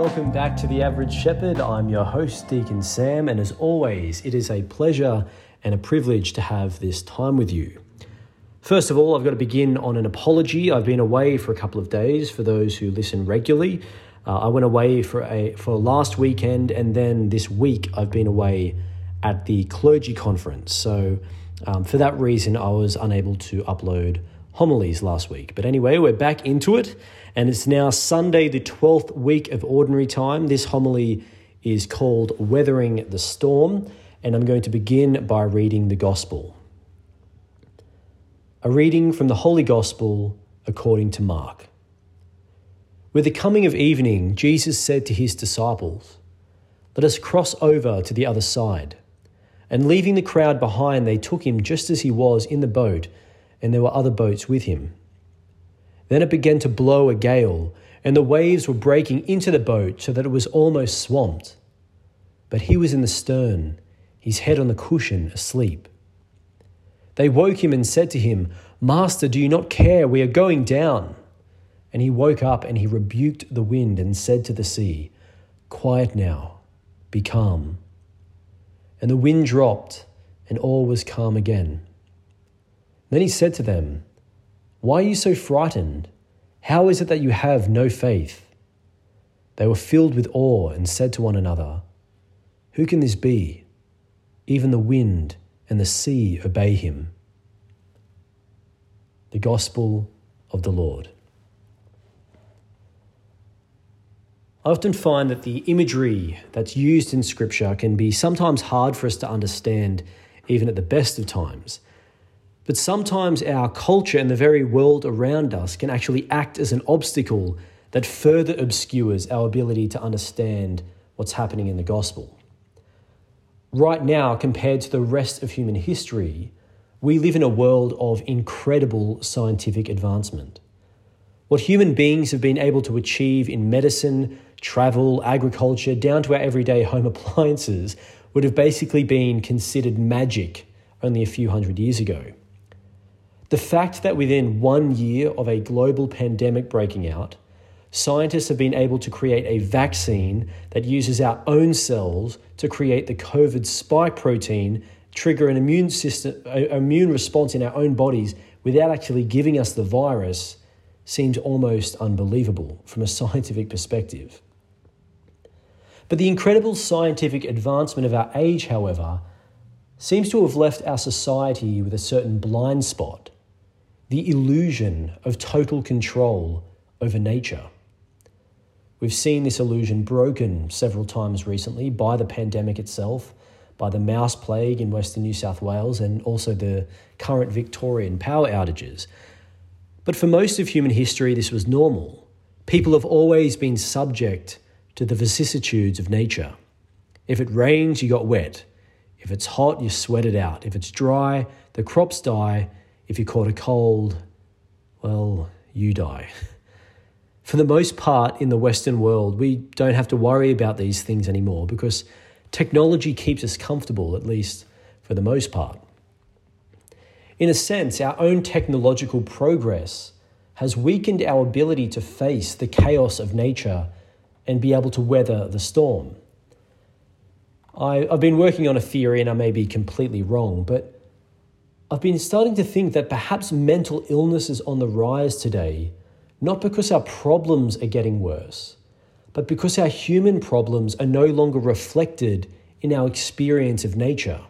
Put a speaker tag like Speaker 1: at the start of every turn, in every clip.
Speaker 1: welcome back to The Average Shepherd. I'm your host, Deacon Sam, and as always, it is a pleasure and a privilege to have this time with you. First of all, I've got to begin on an apology. I've been away for a couple of days for those who listen regularly. Uh, I went away for a for last weekend, and then this week I've been away at the clergy conference. So, um, for that reason, I was unable to upload homilies last week. But anyway, we're back into it, and it's now Sunday, the 12th week of Ordinary Time. This homily is called Weathering the Storm, and I'm going to begin by reading the Gospel. A reading from the Holy Gospel according to Mark. With the coming of evening, Jesus said to his disciples, Let us cross over to the other side. And leaving the crowd behind, they took him just as he was in the boat and there were other boats with him. Then it began to blow a gale, and the waves were breaking into the boat so that it was almost swamped. But he was in the stern, his head on the cushion, asleep. They woke him and said to him, Master, do you not care? We are going down. And he woke up and he rebuked the wind and said to the sea, Quiet now, be calm. And the wind dropped, and all was calm again. Then he said to them, Why are you so frightened? How is it that you have no faith? They were filled with awe and said to one another, Who can this be? Even the wind and the sea obey him. The Gospel of the Lord. I often find that the imagery that's used in Scripture can be sometimes hard for us to understand, even at the best of times. But sometimes our culture and the very world around us can actually act as an obstacle that further obscures our ability to understand what's happening in the gospel. Right now, compared to the rest of human history, we live in a world of incredible scientific advancement. What human beings have been able to achieve in medicine, travel, agriculture, down to our everyday home appliances would have basically been considered magic only a few hundred years ago. The fact that within one year of a global pandemic breaking out, scientists have been able to create a vaccine that uses our own cells to create the COVID spike protein, trigger an immune system, immune response in our own bodies without actually giving us the virus, seems almost unbelievable from a scientific perspective. But the incredible scientific advancement of our age, however, seems to have left our society with a certain blind spot the illusion of total control over nature. We've seen this illusion broken several times recently by the pandemic itself, by the mouse plague in Western New South Wales, and also the current Victorian power outages. But for most of human history, this was normal. People have always been subject to the vicissitudes of nature. If it rains, you got wet. If it's hot, you sweat it out. If it's dry, the crops die, if you caught a cold, well, you die. For the most part, in the Western world, we don't have to worry about these things anymore because technology keeps us comfortable, at least for the most part. In a sense, our own technological progress has weakened our ability to face the chaos of nature and be able to weather the storm. I, have been working on a theory, and I may be completely wrong, but I've been starting to think that perhaps mental illness is on the rise today, not because our problems are getting worse, but because our human problems are no longer reflected in our experience of nature.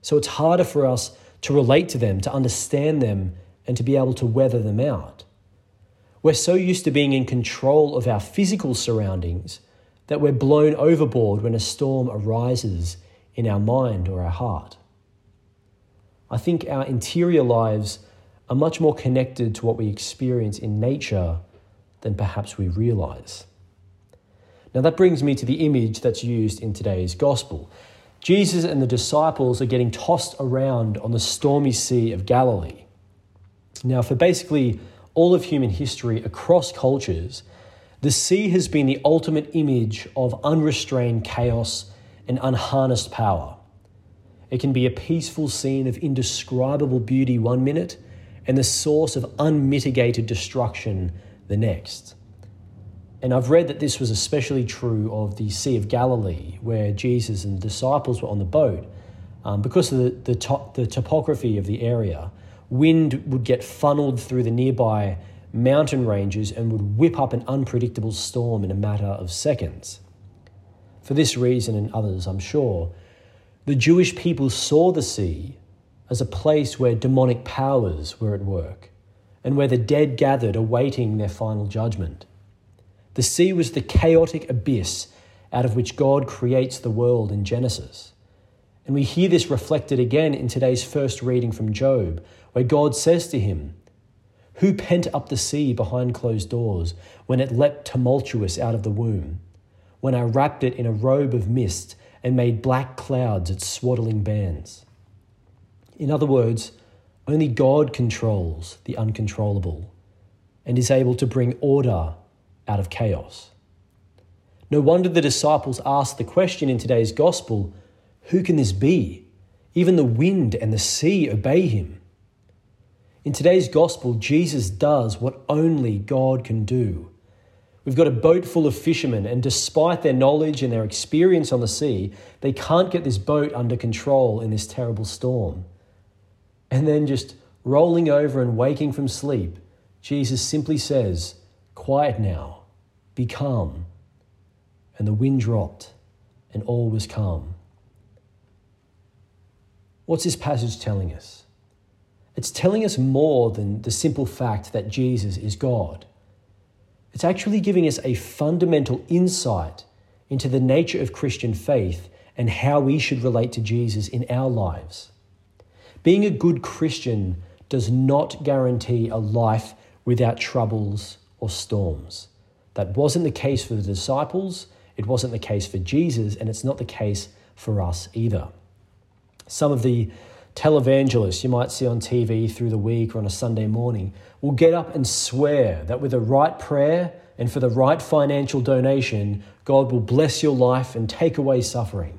Speaker 1: So it's harder for us to relate to them, to understand them, and to be able to weather them out. We're so used to being in control of our physical surroundings that we're blown overboard when a storm arises in our mind or our heart. I think our interior lives are much more connected to what we experience in nature than perhaps we realize. Now, that brings me to the image that's used in today's gospel. Jesus and the disciples are getting tossed around on the stormy sea of Galilee. Now, for basically all of human history across cultures, the sea has been the ultimate image of unrestrained chaos and unharnessed power. It can be a peaceful scene of indescribable beauty one minute and the source of unmitigated destruction the next. And I've read that this was especially true of the Sea of Galilee, where Jesus and the disciples were on the boat. Um, because of the, the, to- the topography of the area, wind would get funneled through the nearby mountain ranges and would whip up an unpredictable storm in a matter of seconds. For this reason and others, I'm sure, the Jewish people saw the sea as a place where demonic powers were at work and where the dead gathered awaiting their final judgment. The sea was the chaotic abyss out of which God creates the world in Genesis. And we hear this reflected again in today's first reading from Job, where God says to him, Who pent up the sea behind closed doors when it leapt tumultuous out of the womb? When I wrapped it in a robe of mist and made black clouds its swaddling bands? In other words, only God controls the uncontrollable and is able to bring order out of chaos. No wonder the disciples asked the question in today's gospel who can this be? Even the wind and the sea obey him. In today's gospel, Jesus does what only God can do. We've got a boat full of fishermen, and despite their knowledge and their experience on the sea, they can't get this boat under control in this terrible storm. And then, just rolling over and waking from sleep, Jesus simply says, Quiet now, be calm. And the wind dropped, and all was calm. What's this passage telling us? It's telling us more than the simple fact that Jesus is God. It's actually giving us a fundamental insight into the nature of Christian faith and how we should relate to Jesus in our lives. Being a good Christian does not guarantee a life without troubles or storms. That wasn't the case for the disciples, it wasn't the case for Jesus, and it's not the case for us either some of the televangelists you might see on TV through the week or on a Sunday morning will get up and swear that with the right prayer and for the right financial donation, God will bless your life and take away suffering.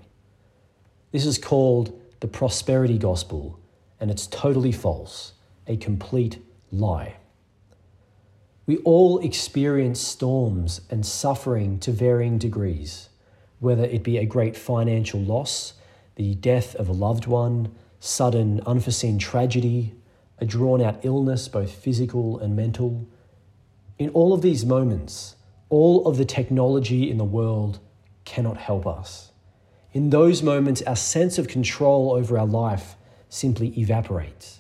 Speaker 1: This is called the prosperity gospel, and it's totally false, a complete lie. We all experience storms and suffering to varying degrees, whether it be a great financial loss the death of a loved one, sudden unforeseen tragedy, a drawn out illness, both physical and mental. In all of these moments, all of the technology in the world cannot help us. In those moments, our sense of control over our life simply evaporates.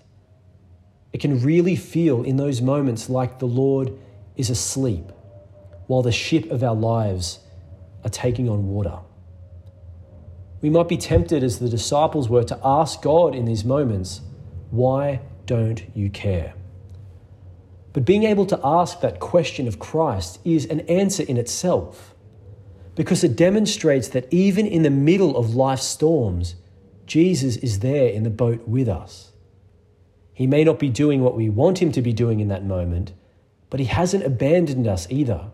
Speaker 1: It can really feel in those moments like the Lord is asleep while the ship of our lives are taking on water. We might be tempted, as the disciples were, to ask God in these moments, Why don't you care? But being able to ask that question of Christ is an answer in itself because it demonstrates that even in the middle of life's storms, Jesus is there in the boat with us. He may not be doing what we want him to be doing in that moment, but he hasn't abandoned us either.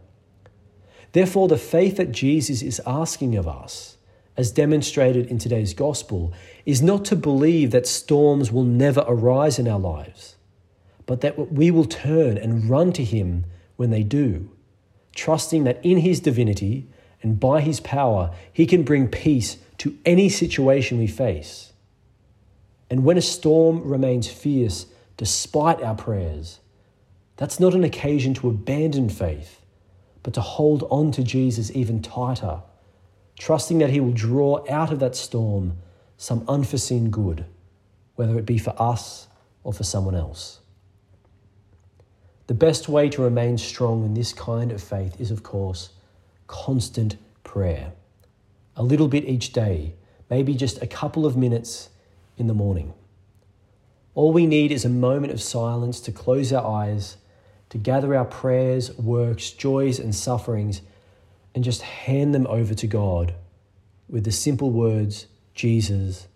Speaker 1: Therefore, the faith that Jesus is asking of us as demonstrated in today's gospel, is not to believe that storms will never arise in our lives, but that we will turn and run to Him when they do, trusting that in His divinity and by His power, He can bring peace to any situation we face. And when a storm remains fierce despite our prayers, that's not an occasion to abandon faith, but to hold on to Jesus even tighter trusting that He will draw out of that storm some unforeseen good, whether it be for us or for someone else. The best way to remain strong in this kind of faith is, of course, constant prayer. A little bit each day, maybe just a couple of minutes in the morning. All we need is a moment of silence to close our eyes, to gather our prayers, works, joys, and sufferings and just hand them over to God with the simple words, Jesus,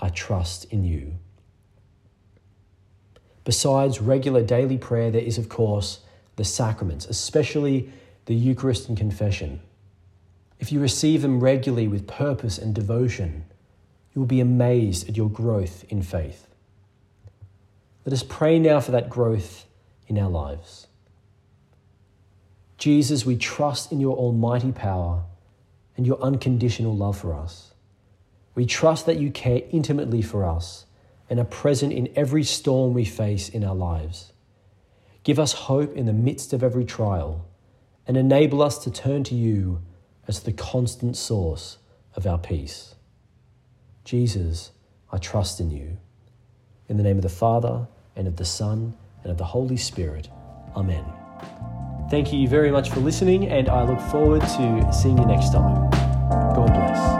Speaker 1: I trust in you. Besides regular daily prayer, there is, of course, the sacraments, especially the Eucharist and confession. If you receive them regularly with purpose and devotion, you will be amazed at your growth in faith. Let us pray now for that growth in our lives. Jesus, we trust in your almighty power and your unconditional love for us. We trust that you care intimately for us and are present in every storm we face in our lives. Give us hope in the midst of every trial and enable us to turn to you as the constant source of our peace. Jesus, I trust in you. In the name of the Father, and of the Son, and of the Holy Spirit. Amen. Thank you very much for listening, and I look forward to seeing you next time. God bless.